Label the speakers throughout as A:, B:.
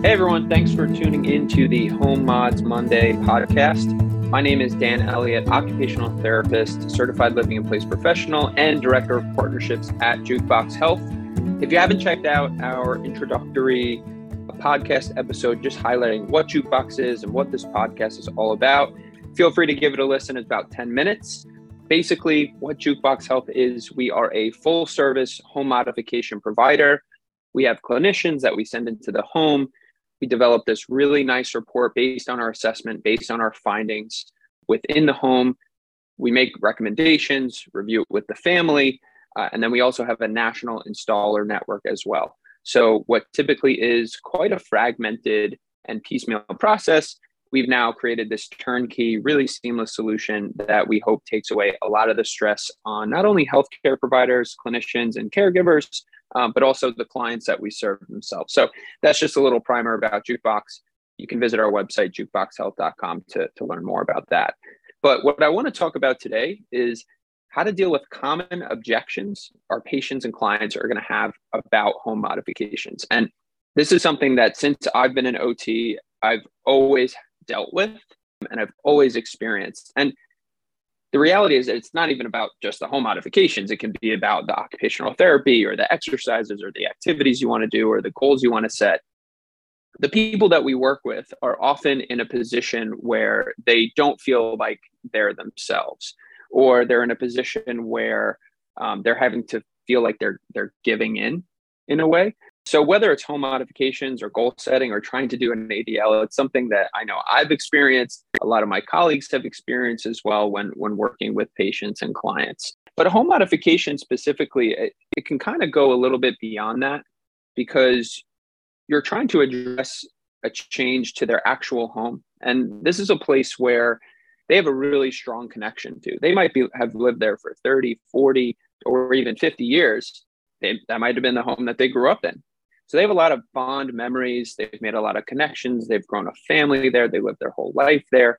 A: Hey everyone, thanks for tuning in to the Home Mods Monday podcast. My name is Dan Elliot, occupational therapist, certified living in place professional, and director of partnerships at Jukebox Health. If you haven't checked out our introductory podcast episode just highlighting what Jukebox is and what this podcast is all about, feel free to give it a listen. It's about 10 minutes. Basically, what Jukebox Health is, we are a full service home modification provider. We have clinicians that we send into the home we developed this really nice report based on our assessment, based on our findings within the home. We make recommendations, review it with the family, uh, and then we also have a national installer network as well. So, what typically is quite a fragmented and piecemeal process, we've now created this turnkey, really seamless solution that we hope takes away a lot of the stress on not only healthcare providers, clinicians, and caregivers, um, but also the clients that we serve themselves. So that's just a little primer about Jukebox. You can visit our website, jukeboxhealth.com, to, to learn more about that. But what I want to talk about today is how to deal with common objections our patients and clients are going to have about home modifications. And this is something that since I've been an OT, I've always dealt with and I've always experienced. And the reality is that it's not even about just the home modifications. It can be about the occupational therapy or the exercises or the activities you want to do or the goals you want to set. The people that we work with are often in a position where they don't feel like they're themselves, or they're in a position where um, they're having to feel like they're they're giving in in a way. So whether it's home modifications or goal setting or trying to do an ADL, it's something that I know I've experienced. A lot of my colleagues have experienced as well when when working with patients and clients. But home modification specifically, it, it can kind of go a little bit beyond that because you're trying to address a change to their actual home. And this is a place where they have a really strong connection to. They might be have lived there for 30, 40, or even 50 years. They, that might have been the home that they grew up in. So they have a lot of fond memories. They've made a lot of connections. They've grown a family there. They lived their whole life there.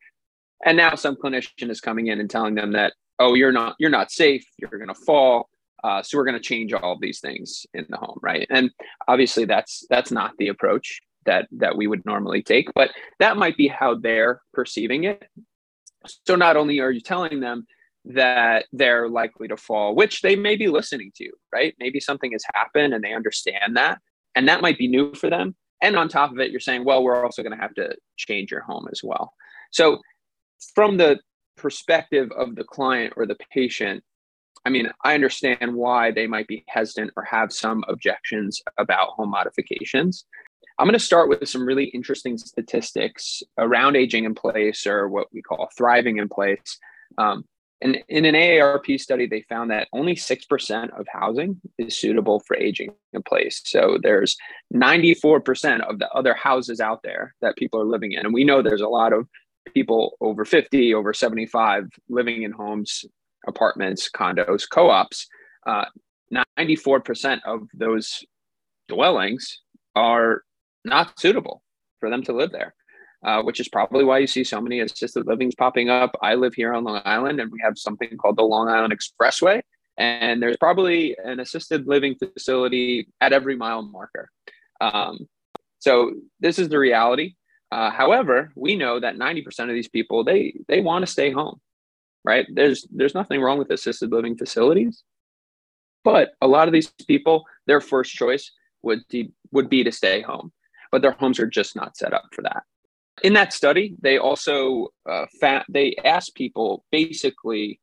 A: And now some clinician is coming in and telling them that, oh, you're not, you're not safe. You're going to fall. Uh, so we're going to change all of these things in the home, right? And obviously, that's that's not the approach that that we would normally take, but that might be how they're perceiving it. So not only are you telling them that they're likely to fall, which they may be listening to, right? Maybe something has happened and they understand that, and that might be new for them. And on top of it, you're saying, well, we're also going to have to change your home as well. So, from the perspective of the client or the patient, I mean, I understand why they might be hesitant or have some objections about home modifications. I'm going to start with some really interesting statistics around aging in place or what we call thriving in place. Um, and in an AARP study, they found that only 6% of housing is suitable for aging in place. So there's 94% of the other houses out there that people are living in. And we know there's a lot of people over 50, over 75 living in homes, apartments, condos, co ops. Uh, 94% of those dwellings are not suitable for them to live there uh, which is probably why you see so many assisted livings popping up. I live here on Long Island, and we have something called the Long Island Expressway, and there's probably an assisted living facility at every mile marker. Um, so this is the reality. Uh, however, we know that 90% of these people they they want to stay home, right? There's there's nothing wrong with assisted living facilities, but a lot of these people, their first choice would be, would be to stay home, but their homes are just not set up for that in that study, they also uh, they asked people basically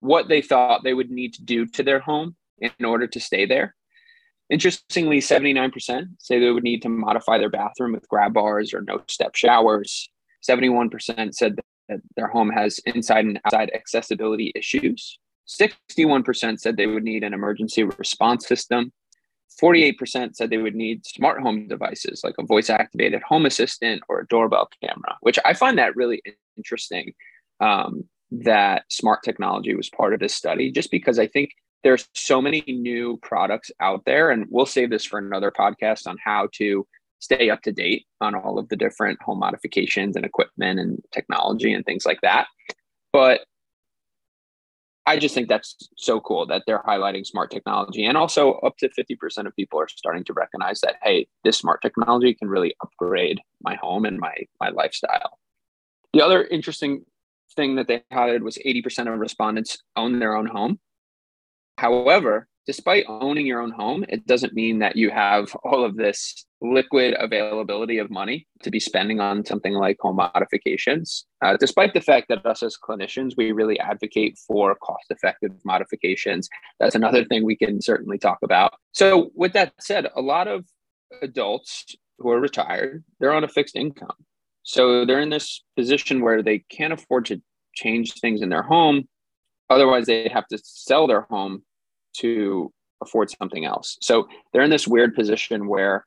A: what they thought they would need to do to their home in order to stay there. Interestingly, 79% say they would need to modify their bathroom with grab bars or no step showers. 71% said that their home has inside and outside accessibility issues. 61% said they would need an emergency response system. 48% said they would need smart home devices like a voice activated home assistant or a doorbell camera, which I find that really interesting um, that smart technology was part of this study, just because I think there's so many new products out there. And we'll save this for another podcast on how to stay up to date on all of the different home modifications and equipment and technology and things like that. But I just think that's so cool that they're highlighting smart technology. And also, up to 50% of people are starting to recognize that, hey, this smart technology can really upgrade my home and my, my lifestyle. The other interesting thing that they highlighted was 80% of respondents own their own home. However, despite owning your own home, it doesn't mean that you have all of this liquid availability of money to be spending on something like home modifications. Uh, despite the fact that us as clinicians, we really advocate for cost effective modifications. That's another thing we can certainly talk about. So, with that said, a lot of adults who are retired, they're on a fixed income. So, they're in this position where they can't afford to change things in their home. Otherwise, they have to sell their home to afford something else. So they're in this weird position where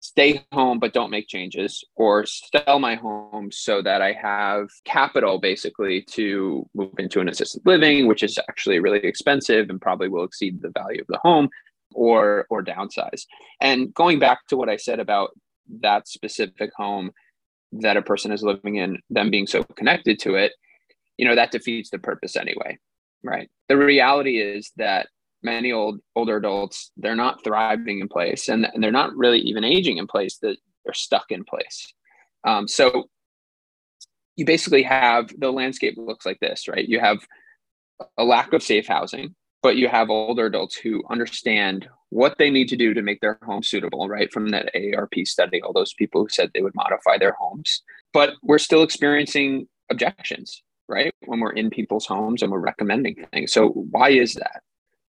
A: stay home but don't make changes or sell my home so that I have capital basically to move into an assisted living which is actually really expensive and probably will exceed the value of the home or or downsize. And going back to what I said about that specific home that a person is living in them being so connected to it, you know that defeats the purpose anyway. Right. The reality is that many old older adults they're not thriving in place and, and they're not really even aging in place that they're stuck in place. Um, so you basically have the landscape looks like this right? You have a lack of safe housing but you have older adults who understand what they need to do to make their home suitable right? From that AARP study all those people who said they would modify their homes. But we're still experiencing objections right? When we're in people's homes and we're recommending things. So why is that?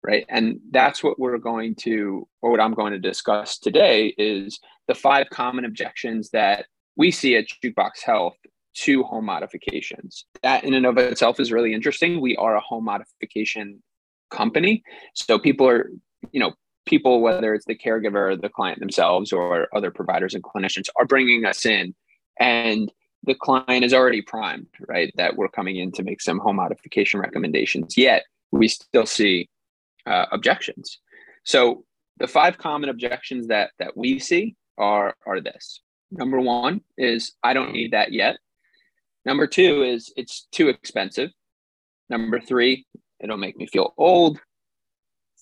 A: Right. And that's what we're going to, or what I'm going to discuss today is the five common objections that we see at Jukebox Health to home modifications. That in and of itself is really interesting. We are a home modification company. So people are, you know, people, whether it's the caregiver the client themselves or other providers and clinicians, are bringing us in and the client is already primed, right? That we're coming in to make some home modification recommendations. Yet we still see uh, objections. So the five common objections that that we see are are this. Number one is I don't need that yet. Number two is it's too expensive. Number three, it'll make me feel old.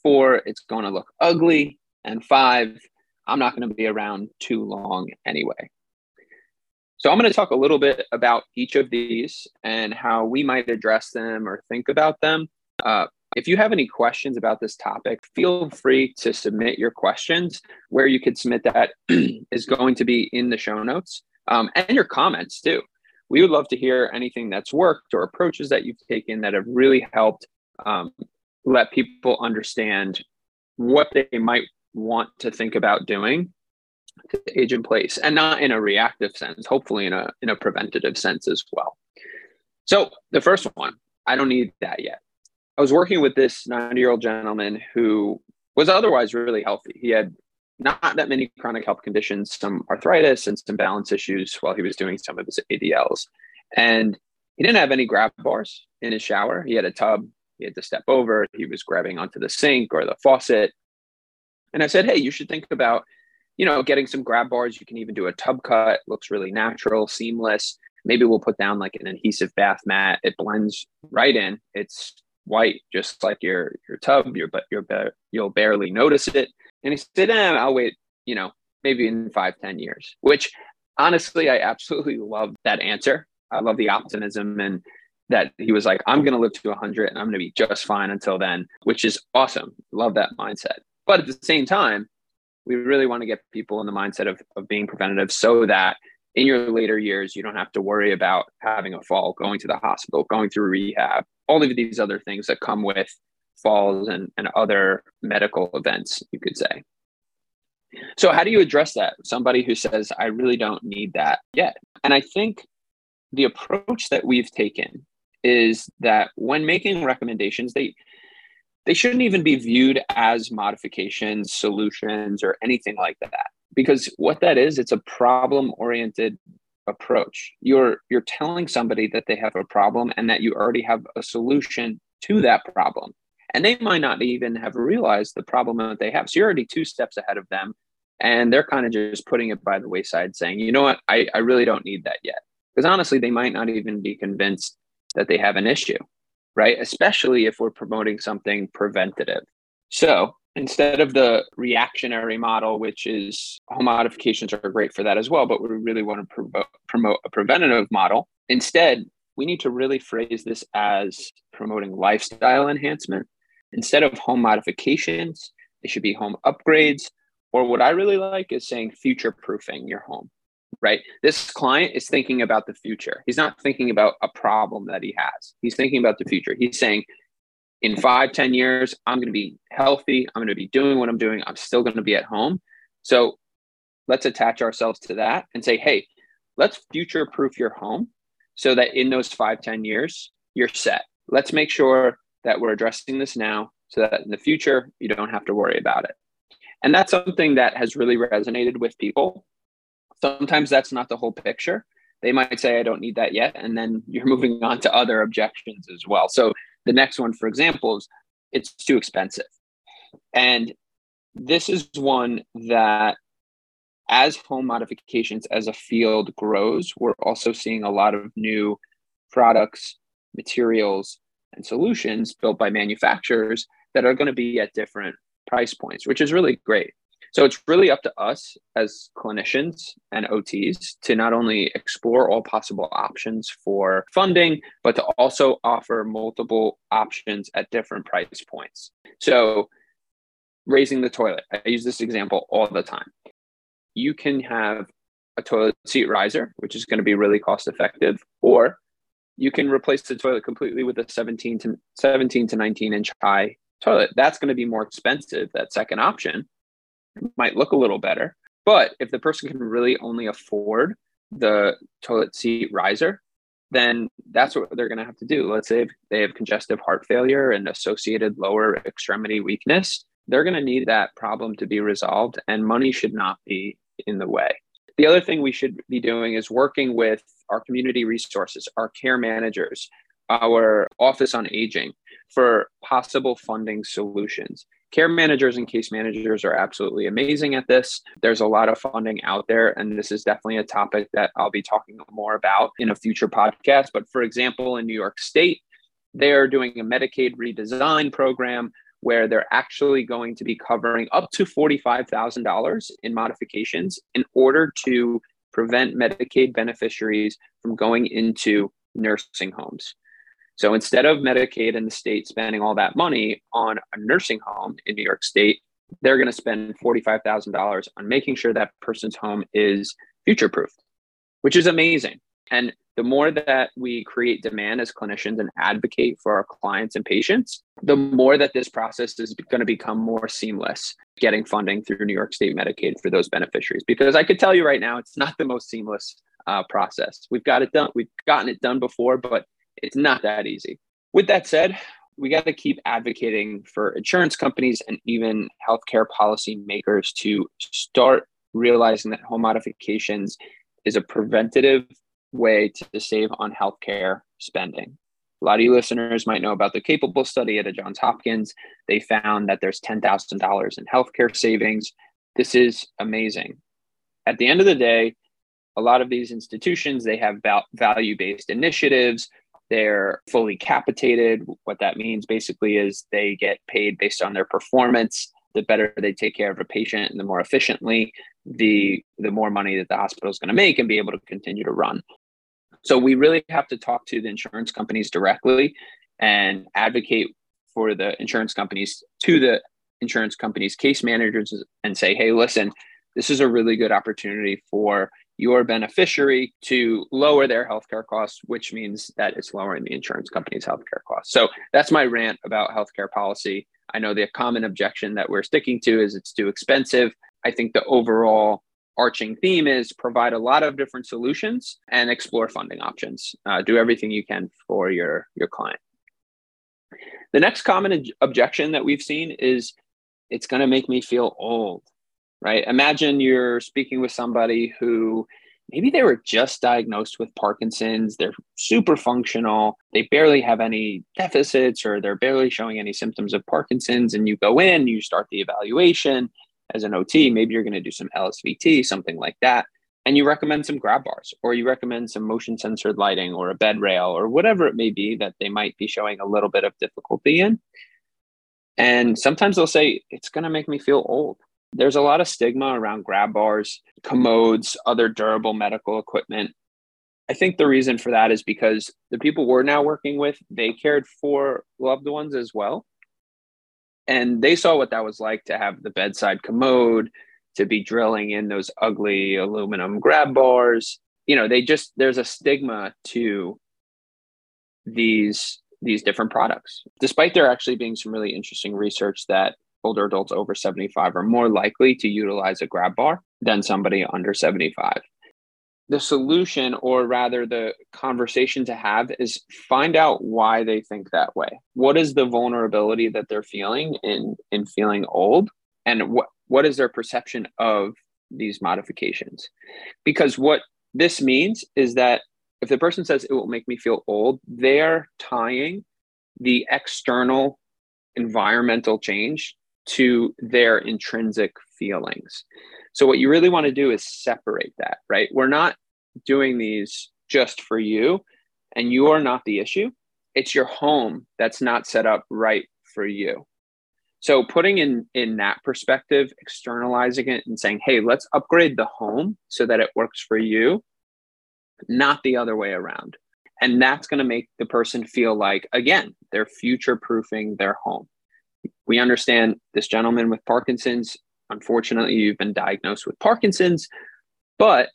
A: Four, it's going to look ugly. And five, I'm not going to be around too long anyway. So I'm going to talk a little bit about each of these and how we might address them or think about them. Uh, if you have any questions about this topic, feel free to submit your questions. Where you could submit that is going to be in the show notes um, and your comments too. We would love to hear anything that's worked or approaches that you've taken that have really helped um, let people understand what they might want to think about doing to age in place and not in a reactive sense, hopefully in a in a preventative sense as well. So the first one, I don't need that yet. I was working with this 90 year old gentleman who was otherwise really healthy. He had not that many chronic health conditions, some arthritis and some balance issues while he was doing some of his ADLs. And he didn't have any grab bars in his shower. He had a tub. He had to step over. He was grabbing onto the sink or the faucet. And I said, Hey, you should think about you know, getting some grab bars. You can even do a tub cut. Looks really natural, seamless. Maybe we'll put down like an adhesive bath mat. It blends right in. It's white, just like your your tub. Your but your you'll barely notice it. And he said, eh, "I'll wait." You know, maybe in five, ten years. Which honestly, I absolutely love that answer. I love the optimism and that he was like, "I'm going to live to 100 and I'm going to be just fine until then," which is awesome. Love that mindset. But at the same time, we really want to get people in the mindset of, of being preventative so that in your later years you don't have to worry about having a fall going to the hospital going through rehab all of these other things that come with falls and, and other medical events you could say. So how do you address that? Somebody who says i really don't need that yet. And i think the approach that we've taken is that when making recommendations they they shouldn't even be viewed as modifications, solutions, or anything like that. Because what that is, it's a problem oriented approach. You're you're telling somebody that they have a problem and that you already have a solution to that problem. And they might not even have realized the problem that they have. So you're already two steps ahead of them. And they're kind of just putting it by the wayside, saying, you know what, I, I really don't need that yet. Because honestly, they might not even be convinced that they have an issue. Right? Especially if we're promoting something preventative. So instead of the reactionary model, which is home modifications are great for that as well, but we really want to promote, promote a preventative model. Instead, we need to really phrase this as promoting lifestyle enhancement. Instead of home modifications, it should be home upgrades. Or what I really like is saying future proofing your home, right? This client is thinking about the future. He's not thinking about a problem that he has. He's thinking about the future. He's saying, in five, ten years, I'm going to be healthy. I'm going to be doing what I'm doing. I'm still going to be at home. So let's attach ourselves to that and say, hey, let's future proof your home so that in those five, ten years, you're set. Let's make sure that we're addressing this now so that in the future, you don't have to worry about it. And that's something that has really resonated with people. Sometimes that's not the whole picture. They might say, I don't need that yet. And then you're moving on to other objections as well. So the next one, for example, is it's too expensive. And this is one that as home modifications as a field grows, we're also seeing a lot of new products, materials, and solutions built by manufacturers that are going to be at different price points, which is really great. So it's really up to us as clinicians and OTs to not only explore all possible options for funding, but to also offer multiple options at different price points. So raising the toilet, I use this example all the time. You can have a toilet seat riser, which is going to be really cost effective, or you can replace the toilet completely with a 17 to 17 to 19 inch high toilet. That's going to be more expensive, that second option might look a little better. But if the person can really only afford the toilet seat riser, then that's what they're going to have to do. Let's say they have congestive heart failure and associated lower extremity weakness, they're going to need that problem to be resolved, and money should not be in the way. The other thing we should be doing is working with our community resources, our care managers, our office on aging for possible funding solutions care managers and case managers are absolutely amazing at this. There's a lot of funding out there, and this is definitely a topic that I'll be talking more about in a future podcast. But for example, in New York State, they're doing a Medicaid redesign program where they're actually going to be covering up to $45,000 in modifications in order to prevent Medicaid beneficiaries from going into nursing homes. So instead of Medicaid and the state spending all that money on a nursing home in New York State, they're going to spend $45,000 on making sure that person's home is future proof, which is amazing. And the more that we create demand as clinicians and advocate for our clients and patients, the more that this process is going to become more seamless getting funding through New York State Medicaid for those beneficiaries. Because I could tell you right now, it's not the most seamless uh, process. We've got it done. We've gotten it done before, but it's not that easy. With that said, we got to keep advocating for insurance companies and even healthcare policy makers to start realizing that home modifications is a preventative way to save on healthcare spending. A lot of you listeners might know about the Capable study at Johns Hopkins. They found that there's $10,000 in healthcare savings. This is amazing. At the end of the day, a lot of these institutions they have value based initiatives they're fully capitated. What that means basically is they get paid based on their performance. The better they take care of a patient and the more efficiently, the the more money that the hospital is going to make and be able to continue to run. So we really have to talk to the insurance companies directly and advocate for the insurance companies to the insurance companies case managers and say, hey, listen, this is a really good opportunity for your beneficiary to lower their healthcare costs, which means that it's lowering the insurance company's healthcare costs. So that's my rant about healthcare policy. I know the common objection that we're sticking to is it's too expensive. I think the overall arching theme is provide a lot of different solutions and explore funding options. Uh, do everything you can for your, your client. The next common objection that we've seen is it's going to make me feel old right? Imagine you're speaking with somebody who maybe they were just diagnosed with Parkinson's, they're super functional, they barely have any deficits or they're barely showing any symptoms of Parkinson's, and you go in, you start the evaluation as an OT, maybe you're going to do some LSVT, something like that. and you recommend some grab bars or you recommend some motion censored lighting or a bed rail or whatever it may be that they might be showing a little bit of difficulty in. And sometimes they'll say, it's going to make me feel old. There's a lot of stigma around grab bars, commodes, other durable medical equipment. I think the reason for that is because the people we're now working with, they cared for loved ones as well. And they saw what that was like to have the bedside commode, to be drilling in those ugly aluminum grab bars. You know, they just there's a stigma to these these different products. Despite there actually being some really interesting research that older adults over 75 are more likely to utilize a grab bar than somebody under 75. The solution, or rather the conversation to have, is find out why they think that way. What is the vulnerability that they're feeling in, in feeling old? And what, what is their perception of these modifications? Because what this means is that if the person says it will make me feel old, they're tying the external environmental change to their intrinsic feelings. So, what you really want to do is separate that, right? We're not doing these just for you, and you are not the issue. It's your home that's not set up right for you. So putting in in that perspective, externalizing it and saying, "Hey, let's upgrade the home so that it works for you," not the other way around. And that's going to make the person feel like again, they're future proofing their home. We understand this gentleman with Parkinson's, unfortunately, you've been diagnosed with Parkinson's, but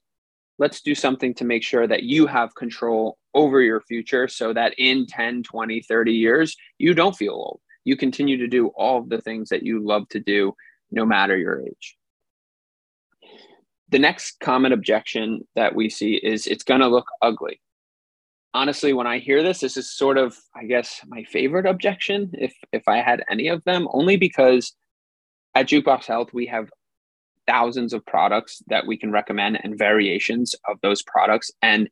A: let's do something to make sure that you have control over your future so that in 10, 20, 30 years, you don't feel old you continue to do all of the things that you love to do no matter your age. The next common objection that we see is it's going to look ugly. Honestly, when I hear this, this is sort of, I guess, my favorite objection, if if I had any of them, only because at Jukebox Health we have thousands of products that we can recommend and variations of those products. And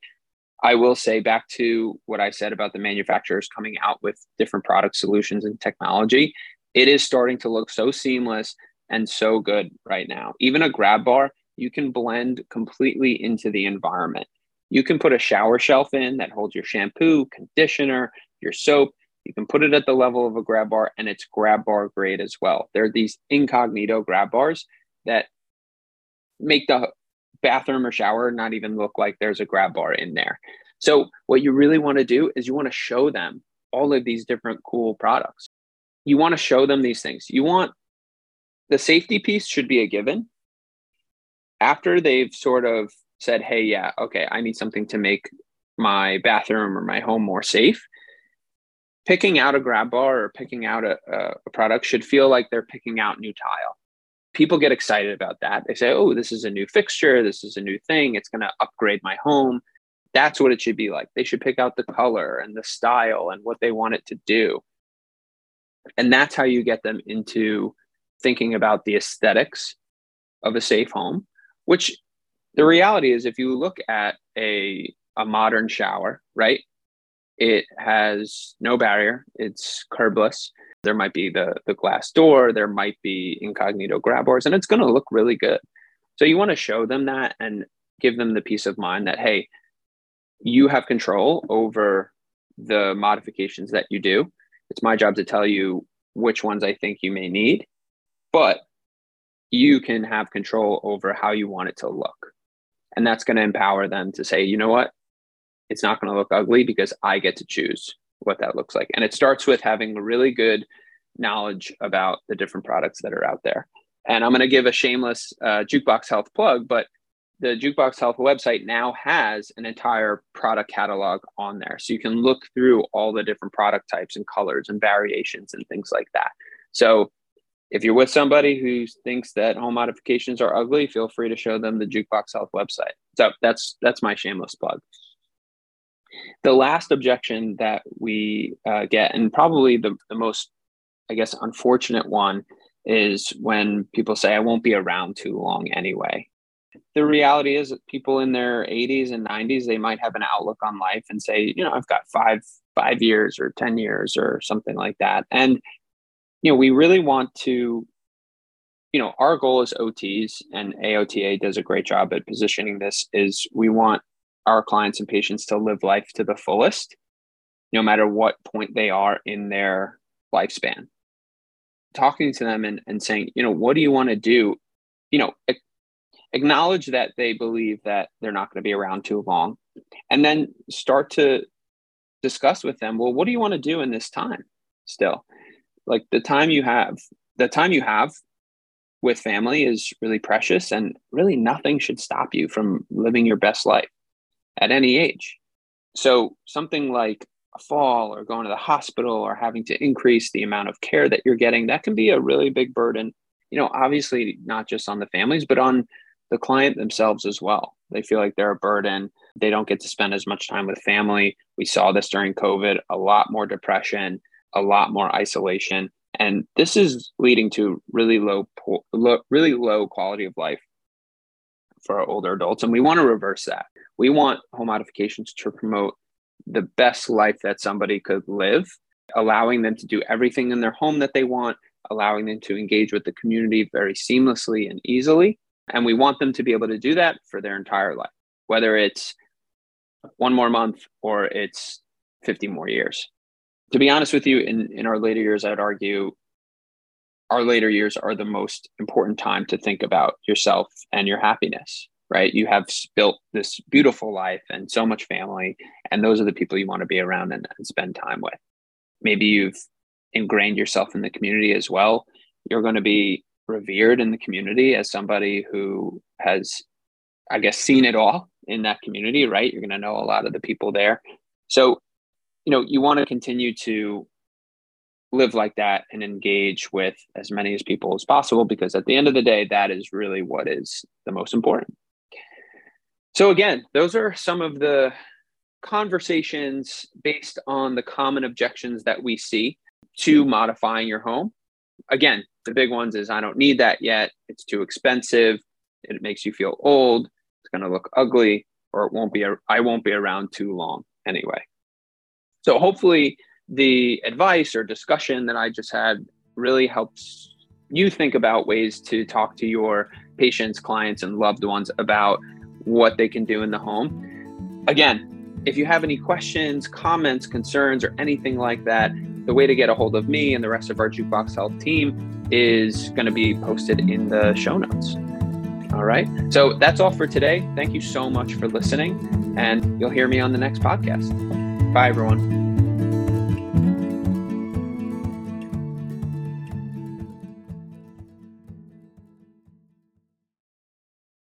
A: I will say back to what I said about the manufacturers coming out with different product solutions and technology, it is starting to look so seamless and so good right now. Even a grab bar, you can blend completely into the environment. You can put a shower shelf in that holds your shampoo, conditioner, your soap. You can put it at the level of a grab bar and it's grab bar grade as well. There are these incognito grab bars that make the bathroom or shower not even look like there's a grab bar in there. So, what you really want to do is you want to show them all of these different cool products. You want to show them these things. You want the safety piece should be a given. After they've sort of said, hey, yeah, okay, I need something to make my bathroom or my home more safe. Picking out a grab bar or picking out a, a product should feel like they're picking out new tile people get excited about that. They say, oh, this is a new fixture. This is a new thing. It's going to upgrade my home. That's what it should be like. They should pick out the color and the style and what they want it to do. And that's how you get them into thinking about the aesthetics of a safe home, which the reality is, if you look at a, a modern shower, right, it has no barrier, it's curbless. There might be the the glass door there might be incognito grab bars and it's going to look really good. So you want to show them that and give them the peace of mind that hey you have control over the modifications that you do. It's my job to tell you which ones i think you may need but you can have control over how you want it to look and that's going to empower them to say you know what it's not going to look ugly because i get to choose what that looks like. And it starts with having really good knowledge about the different products that are out there. And I'm going to give a shameless uh, Jukebox Health plug, but the Jukebox Health website now has an entire product catalog on there. So you can look through all the different product types and colors and variations and things like that. So if you're with somebody who thinks that home modifications are ugly, feel free to show them the Jukebox Health website. So that's that's my shameless plug. The last objection that we uh, get, and probably the, the most, I guess, unfortunate one, is when people say, I won't be around too long anyway. The reality is people in their 80s and 90s, they might have an outlook on life and say, you know, I've got five, five years or 10 years or something like that. And, you know, we really want to you know, our goal as OTs and AOTA does a great job at positioning this is we want our clients and patients to live life to the fullest, no matter what point they are in their lifespan. Talking to them and, and saying, you know, what do you want to do? You know, acknowledge that they believe that they're not going to be around too long, and then start to discuss with them, well, what do you want to do in this time still? Like the time you have, the time you have with family is really precious and really nothing should stop you from living your best life at any age. So something like a fall or going to the hospital or having to increase the amount of care that you're getting, that can be a really big burden. You know, obviously not just on the families, but on the client themselves as well. They feel like they're a burden. They don't get to spend as much time with family. We saw this during COVID, a lot more depression, a lot more isolation. And this is leading to really low, low, really low quality of life for our older adults. And we want to reverse that. We want home modifications to promote the best life that somebody could live, allowing them to do everything in their home that they want, allowing them to engage with the community very seamlessly and easily. And we want them to be able to do that for their entire life, whether it's one more month or it's 50 more years to be honest with you, in, in our later years, I'd argue our later years are the most important time to think about yourself and your happiness, right? You have built this beautiful life and so much family, and those are the people you want to be around and, and spend time with. Maybe you've ingrained yourself in the community as well. You're going to be revered in the community as somebody who has, I guess, seen it all in that community, right? You're going to know a lot of the people there. So you know you want to continue to live like that and engage with as many as people as possible because at the end of the day that is really what is the most important. So again those are some of the conversations based on the common objections that we see to modifying your home. Again the big ones is i don't need that yet. It's too expensive. It makes you feel old. It's going to look ugly or it won't be i won't be around too long anyway so hopefully the advice or discussion that I just had really helps you think about ways to talk to your patients, clients, and loved ones about what they can do in the home. Again, if you have any questions, comments, concerns, or anything like that, the way to get a hold of me and the rest of our Jukebox Health team is going to be posted in the show notes. All right. So that's all for today. Thank you so much for listening, and you'll hear me on the next podcast. Bye, everyone.